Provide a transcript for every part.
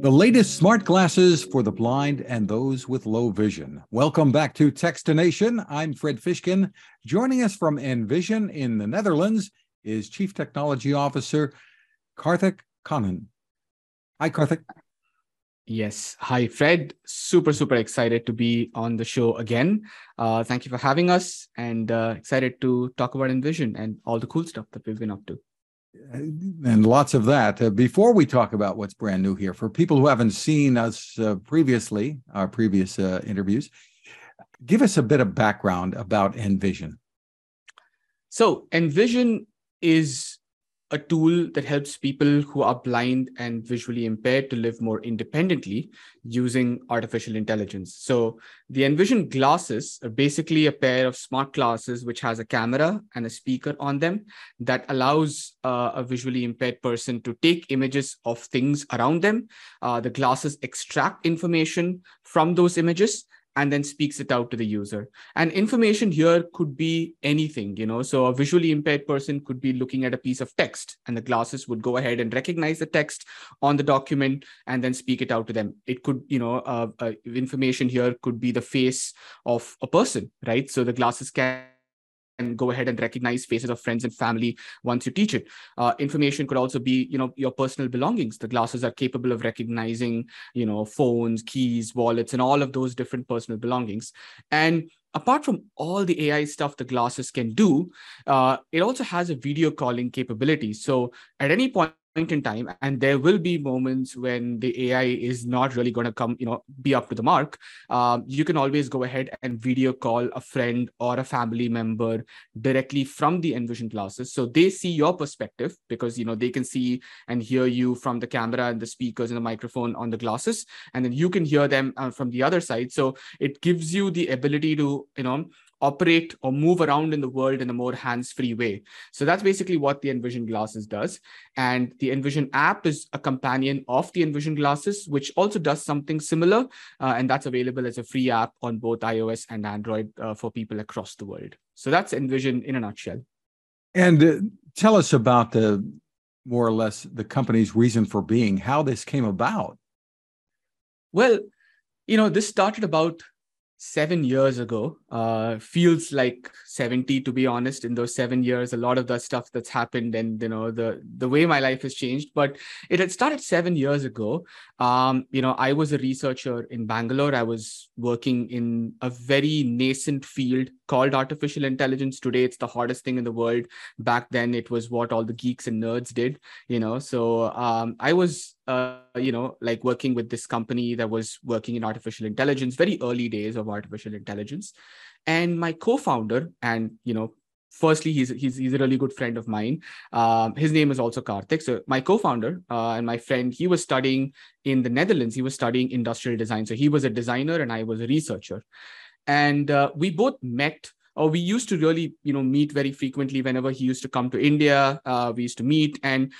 The latest smart glasses for the blind and those with low vision. Welcome back to Techstination. I'm Fred Fishkin. Joining us from Envision in the Netherlands is Chief Technology Officer Karthik Kannan. Hi, Karthik. Yes. Hi, Fred. Super, super excited to be on the show again. Uh, thank you for having us and uh, excited to talk about Envision and all the cool stuff that we've been up to and lots of that. Uh, before we talk about what's brand new here, for people who haven't seen us uh, previously, our previous uh, interviews, give us a bit of background about Envision. So, Envision is a tool that helps people who are blind and visually impaired to live more independently using artificial intelligence. So the Envision glasses are basically a pair of smart glasses which has a camera and a speaker on them that allows uh, a visually impaired person to take images of things around them. Uh, the glasses extract information from those images and then speaks it out to the user. And information here could be anything, you know. So a visually impaired person could be looking at a piece of text, and the glasses would go ahead and recognize the text on the document and then speak it out to them. It could, you know, uh, uh, information here could be the face of a person, right? So the glasses can and go ahead and recognize faces of friends and family once you teach it. Uh, information could also be, you know, your personal belongings. The glasses are capable of recognizing, you know, phones, keys, wallets, and all of those different personal belongings. And apart from all the AI stuff the glasses can do, uh, it also has a video calling capability. So at any point point in time and there will be moments when the ai is not really going to come you know be up to the mark. Um, you can always go ahead and video call a friend or a family member directly from the envision glasses so they see your perspective because you know they can see and hear you from the camera and the speakers and the microphone on the glasses and then you can hear them uh, from the other side. So it gives you the ability to you know operate or move around in the world in a more hands-free way. So that's basically what the Envision glasses does. And the Envision app is a companion of the Envision glasses, which also does something similar. Uh, and that's available as a free app on both iOS and Android uh, for people across the world. So that's Envision in a nutshell. And uh, tell us about the more or less the company's reason for being, how this came about. Well, you know, this started about seven years ago uh, feels like 70 to be honest. In those seven years a lot of the stuff that's happened and you know the the way my life has changed. But it had started seven years ago. Um, you know i was a researcher in bangalore. I was working in a very nascent field called artificial intelligence. Today it's the hottest thing in the world. Back then it was what all the geeks and nerds did you know. So um, i was uh, you know, like working with this company that was working in artificial intelligence, very early days of artificial intelligence. And my co-founder, and you know, firstly, he's he's he's a really good friend of mine. Um, his name is also Karthik. So my co-founder uh, and my friend, he was studying in the Netherlands. He was studying industrial design. So he was a designer, and I was a researcher. And uh, we both met or we used to really you know meet very frequently whenever he used to come to india uh, we used to meet and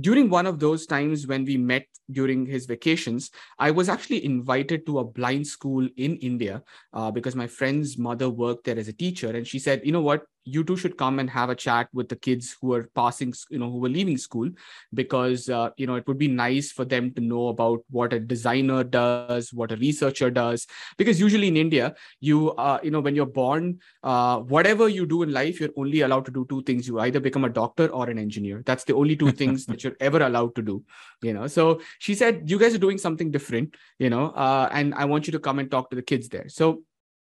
during one of those times when we met during his vacations, I was actually invited to a blind school in India uh, because my friend's mother worked there as a teacher. And she said, you know what, you two should come and have a chat with the kids who are passing you know who were leaving school because uh, you know it would be nice for them to know about what a designer does what a researcher does. Because usually in india you uh, you know when you're born uh, whatever you do in life you're only allowed to do two things. You either become a doctor or an engineer. That's the only two things that you're ever allowed to do you know. So she said you guys are doing something different you know uh, and i want you to come and talk to the kids there. So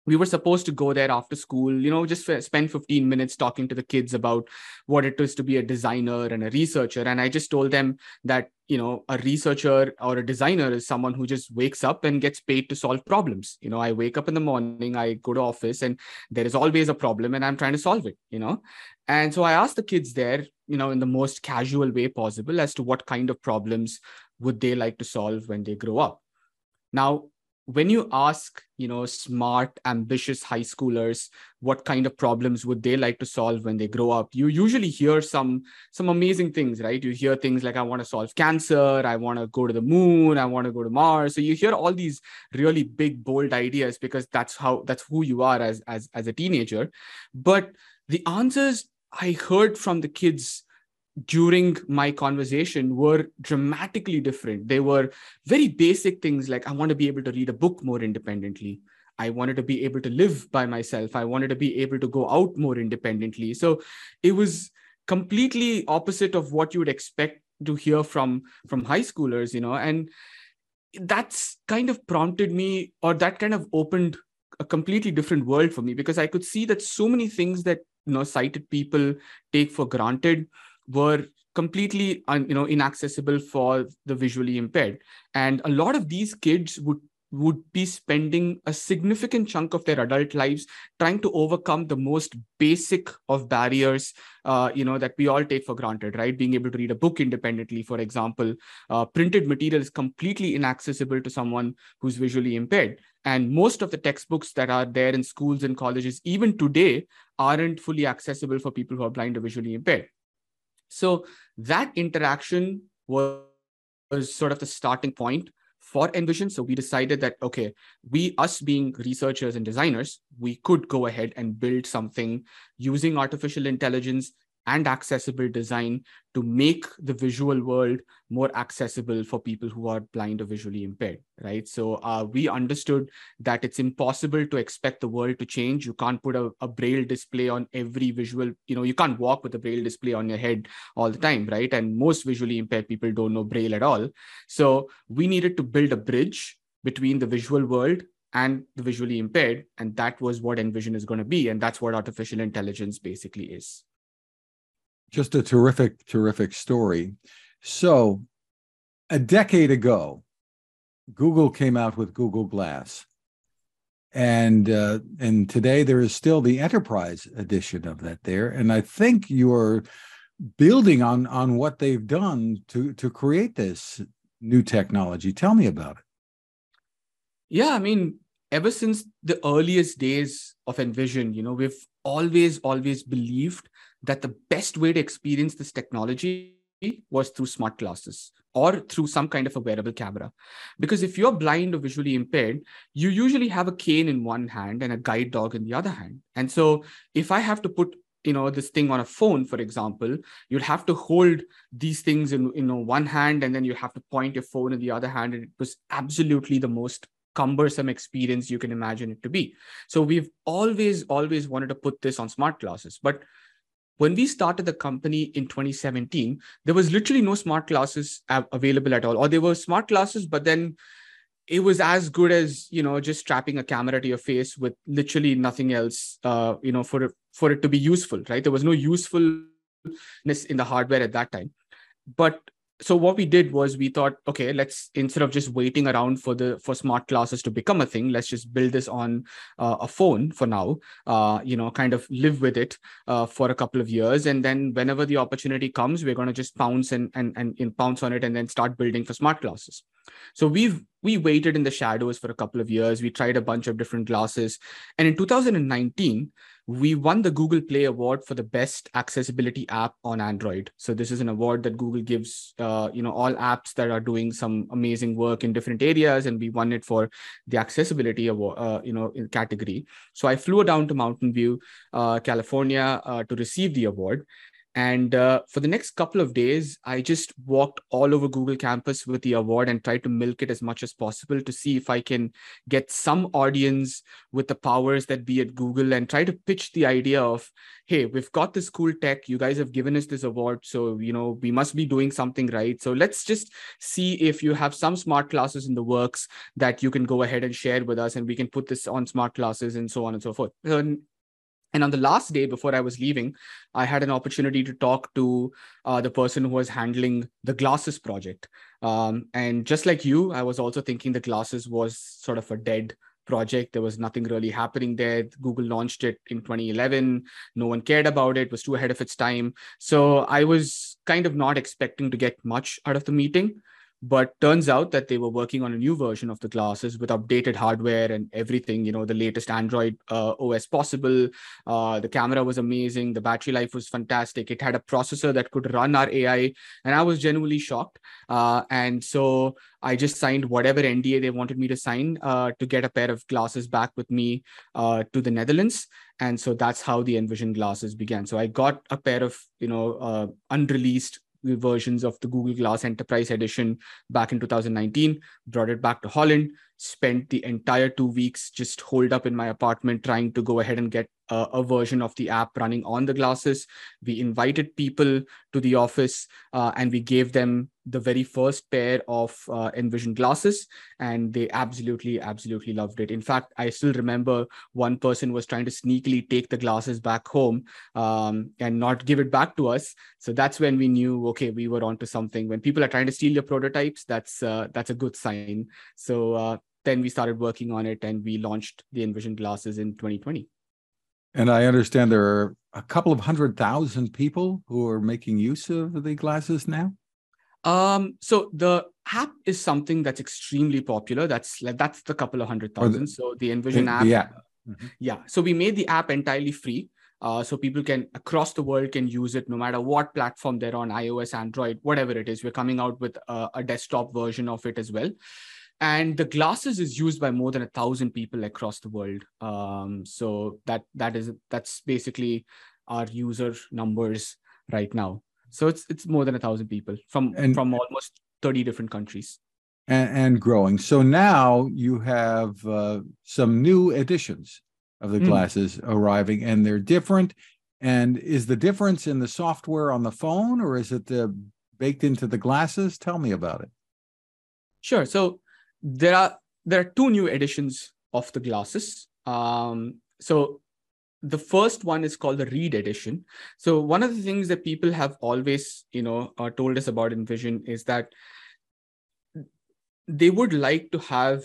we were supposed to go there after school you know just spend 15 minutes talking to the kids about what it is to be a designer and a researcher. And i just told them that you know a researcher or a designer is someone who just wakes up and gets paid to solve problems. You know i wake up in the morning i go to office and there is always a problem and i'm trying to solve it you know. And so i asked the kids there you know in the most casual way possible as to what kind of problems would they like to solve when they grow up. Now when you ask you know smart ambitious high schoolers what kind of problems would they like to solve when they grow up you usually hear some some amazing things right? You hear things like i want to solve cancer i want to go to the moon i want to go to mars. So you hear all these really big bold ideas because that's how that's who you are as as as a teenager. But the answers i heard from the kids during my conversation were dramatically different. They were very basic things like I want to be able to read a book more independently. I wanted to be able to live by myself. I wanted to be able to go out more independently. So it was completely opposite of what you would expect to hear from from high schoolers, you know, and that's kind of prompted me or that kind of opened a completely different world for me because I could see that so many things that you know sighted people take for granted were completely you know inaccessible for the visually impaired. And a lot of these kids would would be spending a significant chunk of their adult lives trying to overcome the most basic of barriers uh, you know that we all take for granted right? Being able to read a book independently for example uh, printed material is completely inaccessible to someone who's visually impaired. And most of the textbooks that are there in schools and colleges even today aren't fully accessible for people who are blind or visually impaired so that interaction was, was sort of the starting point for Envision. So we decided that, okay, we, us being researchers and designers, we could go ahead and build something using artificial intelligence and accessible design to make the visual world more accessible for people who are blind or visually impaired right? So uh, we understood that it's impossible to expect the world to change. You can't put a, a, braille display on every visual you know you can't walk with a braille display on your head all the time right? And most visually impaired people don't know braille at all. So we needed to build a bridge between the visual world and the visually impaired and that was what envision is going to be and that's what artificial intelligence basically is just a terrific, terrific story. So, a decade ago, Google came out with Google Glass, and uh, and today there is still the enterprise edition of that there. And I think you're building on on what they've done to to create this new technology. Tell me about it. Yeah, I mean, ever since the earliest days of Envision, you know, we've always always believed that the best way to experience this technology was through smart glasses or through some kind of a wearable camera. Because if you're blind or visually impaired, you usually have a cane in one hand and a guide dog in the other hand. And so if I have to put you know this thing on a phone for example you'd have to hold these things in you know one hand and then you have to point your phone in the other hand and it was absolutely the most cumbersome experience you can imagine it to be so we've always always wanted to put this on smart glasses but when we started the company in 2017 there was literally no smart glasses available at all or there were smart glasses but then it was as good as you know just strapping a camera to your face with literally nothing else uh, you know for for it to be useful right? There was no usefulness in the hardware at that time. But so what we did was we thought okay let's instead of just waiting around for the for smart glasses to become a thing let's just build this on uh, a phone for now uh, you know kind of live with it uh, for a couple of years. And then whenever the opportunity comes we're going to just pounce and, and and pounce on it and then start building for smart glasses so we've we waited in the shadows for a couple of years. We tried a bunch of different glasses and in 2019 we won the Google Play Award for the best accessibility app on Android. So this is an award that Google gives, uh, you know, all apps that are doing some amazing work in different areas, and we won it for the accessibility award, uh, you know, category. So I flew down to Mountain View, uh, California, uh, to receive the award, and uh, for the next couple of days, I just walked all over Google campus with the award and tried to milk it as much as possible to see if I can get some audience with the powers that be at Google and try to pitch the idea of, hey, we've got this cool tech. You guys have given us this award. So, you know, we must be doing something right. So let's just see if you have some smart glasses in the works that you can go ahead and share with us and we can put this on smart glasses and so on and so forth. So, and on the last day before I was leaving, I had an opportunity to talk to uh, the person who was handling the glasses project. Um, and just like you, I was also thinking the glasses was sort of a dead project. There was nothing really happening there. Google launched it in 2011. No one cared about it, it was too ahead of its time. So I was kind of not expecting to get much out of the meeting. But turns out that they were working on a new version of the glasses with updated hardware and everything you know the latest android uh, os possible. Uh, the camera was amazing. The battery life was fantastic. It had a processor that could run our ai and i was genuinely shocked. Uh, and so i just signed whatever nda they wanted me to sign uh, to get a pair of glasses back with me uh, to the netherlands. And so that's how the envision glasses began. So i got a pair of you know uh, unreleased versions of the Google Glass Enterprise Edition back in 2019, brought it back to Holland, spent the entire two weeks just holed up in my apartment trying to go ahead and get uh, a version of the app running on the glasses. We invited people to the office uh, and we gave them the very first pair of uh, Envision glasses, and they absolutely, absolutely loved it. In fact, I still remember one person was trying to sneakily take the glasses back home um, and not give it back to us. So that's when we knew, okay, we were onto something. When people are trying to steal your prototypes, that's uh, that's a good sign. So uh, then we started working on it, and we launched the Envision glasses in 2020. And I understand there are a couple of hundred thousand people who are making use of the glasses now. Um, so the app is something that's extremely popular. That's like that's the couple of hundred thousand. The, so the Envision the, app. Yeah. Mm-hmm. Yeah. So we made the app entirely free. Uh, so people can across the world can use it no matter what platform they're on ios android whatever it is we're coming out with a, a desktop version of it as well and the glasses is used by more than a thousand people across the world. Um, so that that is that's basically our user numbers right now. So it's it's more than a thousand people from and, from almost 30 different countries. And, and growing. So now you have uh, some new editions of the hmm. glasses mm. arriving and they're different. And is the difference in the software on the phone or is it uh, baked into the glasses? Tell me about it. Sure. So there are there are two new editions of the glasses. Um, so the first one is called the read edition. So one of the things that people have always, you know, uh, told us about Envision is that they would like to have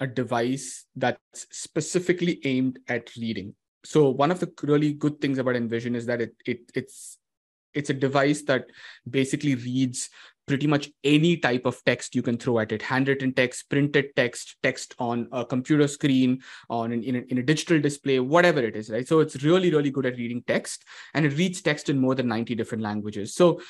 a device that's specifically aimed at reading. So one of the really good things about Envision is that it, it it's it's a device that basically reads pretty much any type of text you can throw at it. Handwritten text printed text text on a computer screen on in, in, a, in a digital display whatever it is right? So it's really really good at reading text and it reads text in more than 90 different languages. So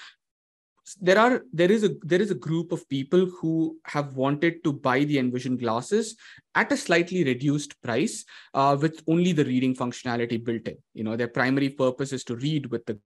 there are there is a there is a group of people who have wanted to buy the envision glasses at a slightly reduced price uh, with only the reading functionality built in. You know their primary purpose is to read with the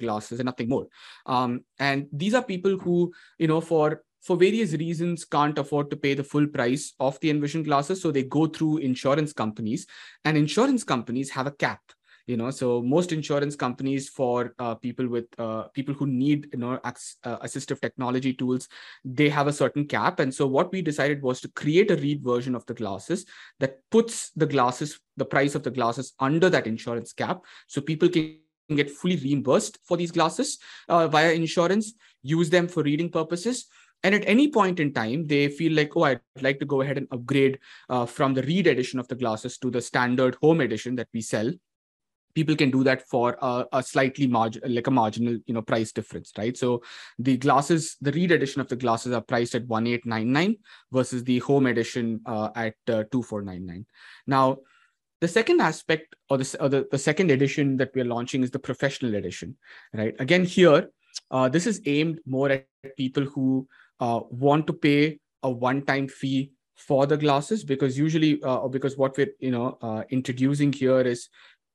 glasses and nothing more. Um, and these are people who, you know, for for various reasons can't afford to pay the full price of the envision glasses so they go through insurance companies and insurance companies have a cap you know so most insurance companies for uh, people with uh, people who need you know ac- uh, assistive technology tools they have a certain cap and so what we decided was to create a read version of the glasses that puts the glasses the price of the glasses under that insurance cap so people can get fully reimbursed for these glasses uh, via insurance, use them for reading purposes. And at any point in time, they feel like, oh, I'd like to go ahead and upgrade uh, from the read edition of the glasses to the standard home edition that we sell. People can do that for a, a slightly margin, like a marginal, you know, price difference, right? So the glasses, the read edition of the glasses are priced at one eight nine nine versus the home edition uh, at uh, two four nine nine. Now, the second aspect or the, or the, the second edition that we're launching is the professional edition, right? Again, here, uh, this is aimed more at people who uh, want to pay a one-time fee for the glasses because usually uh, because what we're you know uh, introducing here is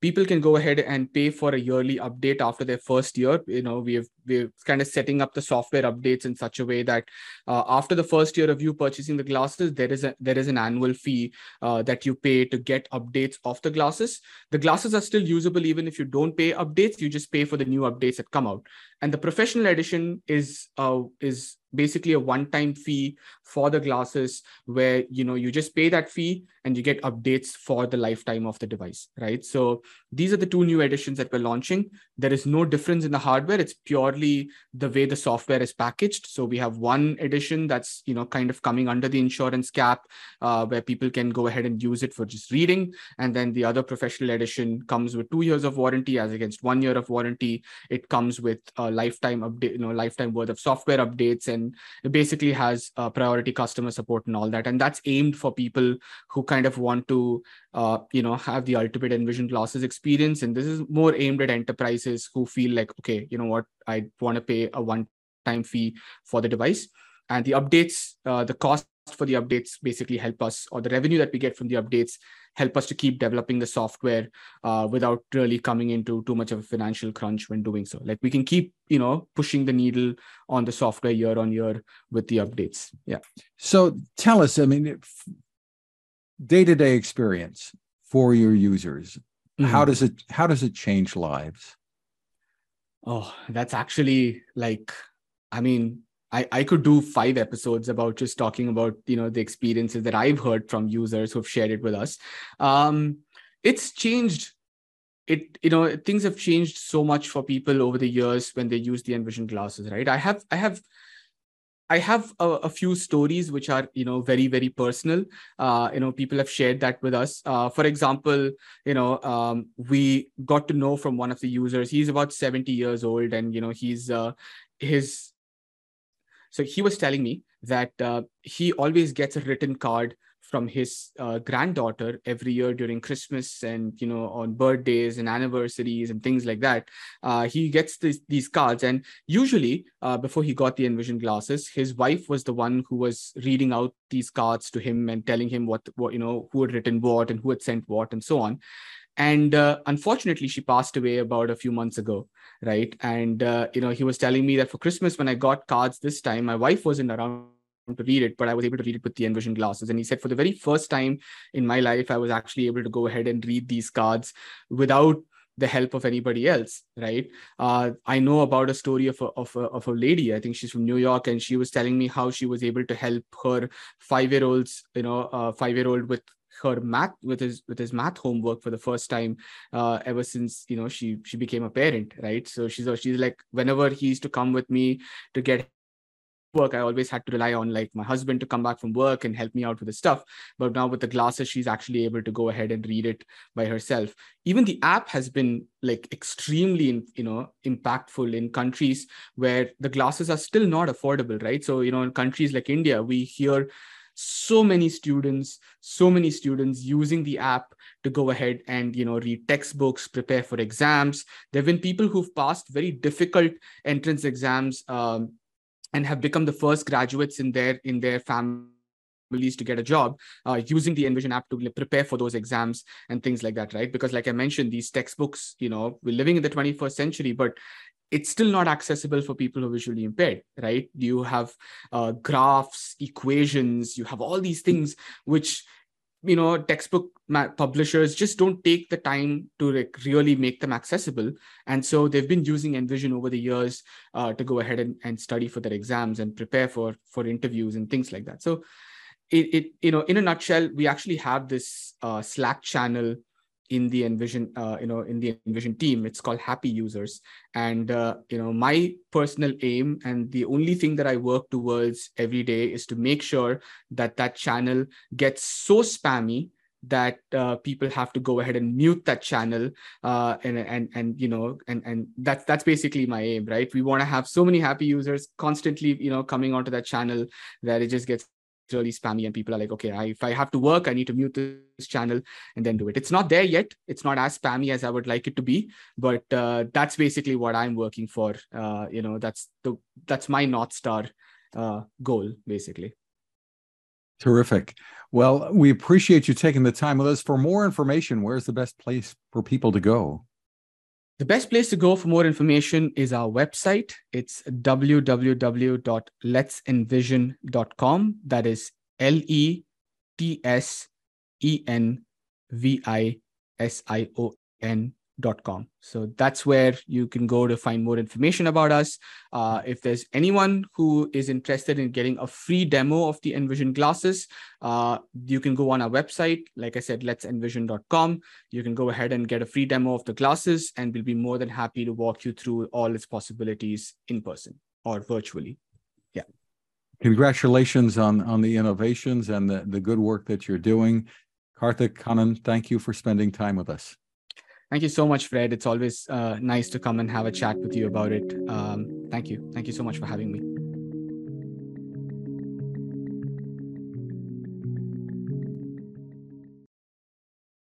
people can go ahead and pay for a yearly update after their first year. You know we have we're kind of setting up the software updates in such a way that uh, after the first year of you purchasing the glasses there is a there is an annual fee uh, that you pay to get updates of the glasses. The glasses are still usable even if you don't pay updates. You just pay for the new updates that come out. And the professional edition is uh, is basically a one time fee for the glasses where you know you just pay that fee and you get updates for the lifetime of the device right? So these are the two new editions that we're launching. There is no difference in the hardware. It's purely the way the software is packaged. So we have one edition that's you know kind of coming under the insurance cap uh, where people can go ahead and use it for just reading. And then the other professional edition comes with two years of warranty as against one year of warranty. It comes with a lifetime update you know lifetime worth of software updates and it basically has uh, priority customer support and all that. And that's aimed for people who kind of want to uh, you know have the ultimate envision glasses experience. And this is more aimed at enterprises who feel like okay you know what? I want to pay a one time fee for the device. And the updates uh, the cost for the updates basically help us or the revenue that we get from the updates help us to keep developing the software uh, without really coming into too much of a financial crunch when doing so. Like we can keep you know pushing the needle on the software year on year with the updates. Yeah. So tell us i mean day-to-day experience for your users. Mm-hmm. how does it how does it change lives? Oh that's actually like i mean I, I could do five episodes about just talking about you know the experiences that I've heard from users who've shared it with us. Um, it's changed. It you know things have changed so much for people over the years when they use the Envision glasses, right? I have I have I have a, a, few stories which are, you know, very, very personal. Uh, you know, people have shared that with us. Uh, for example, you know, um, we got to know from one of the users. He's about seventy years old, and you know, he's uh, his so he was telling me that uh, he always gets a written card from his uh, granddaughter every year during Christmas and you know on birthdays and anniversaries and things like that. Uh, he gets this, these cards, and usually uh, before he got the Envision glasses, his wife was the one who was reading out these cards to him and telling him what what you know who had written what and who had sent what and so on. And uh, unfortunately, she passed away about a few months ago right? And uh, you know he was telling me that for christmas when i got cards this time my wife wasn't around to read it but i was able to read it with the envision glasses. And he said for the very first time in my life i was actually able to go ahead and read these cards without the help of anybody else right? Uh, i know about a story of a, of, a, of a lady. I think she's from new york and she was telling me how she was able to help her five year olds you know uh, five year old with her math with his with his math homework for the first time uh, ever since you know she she became a parent right? So she's she's like whenever he used to come with me to get work i always had to rely on like my husband to come back from work and help me out with the stuff. But now with the glasses she's actually able to go ahead and read it by herself. Even the app has been like extremely you know impactful in countries where the glasses are still not affordable right? So you know in countries like india we hear so many students so many students using the app to go ahead and you know read textbooks prepare for exams. There have been people who've passed very difficult entrance exams um, and have become the first graduates in their in their families to get a job uh, using the envision app to prepare for those exams and things like that right? Because like i mentioned these textbooks you know we're living in the 21st century but it's still not accessible for people who are visually impaired right? You have uh, graphs equations you have all these things which you know textbook publishers just don't take the time to like really make them accessible. And so they've been using envision over the years uh, to go ahead and, and study for their exams and prepare for for interviews and things like that. So it, it you know in a nutshell we actually have this uh, slack channel in the envision uh, you know in the envision team. It's called happy users. And uh, you know my personal aim and the only thing that i work towards every day is to make sure that that channel gets so spammy that uh, people have to go ahead and mute that channel uh, and and and you know and and that's that's basically my aim right? We want to have so many happy users constantly you know coming onto that channel that it just gets really spammy and people are like okay I, if i have to work i need to mute this channel and then do it. It's not there yet. It's not as spammy as i would like it to be but uh, that's basically what i'm working for. Uh, you know that's the that's my north star uh, goal basically. Terrific. Well we appreciate you taking the time with us. For more information where's the best place for people to go the best place to go for more information is our website. It's www.letsenvision.com. That is L E T S E N V I S I O N com. So that's where you can go to find more information about us. Uh, if there's anyone who is interested in getting a free demo of the Envision glasses, uh, you can go on our website. Like I said, let's letsenvision.com. You can go ahead and get a free demo of the glasses, and we'll be more than happy to walk you through all its possibilities in person or virtually. Yeah. Congratulations on, on the innovations and the, the good work that you're doing. Karthik Kannan, thank you for spending time with us. Thank you so much, Fred. It's always uh, nice to come and have a chat with you about it. Um, thank you. Thank you so much for having me.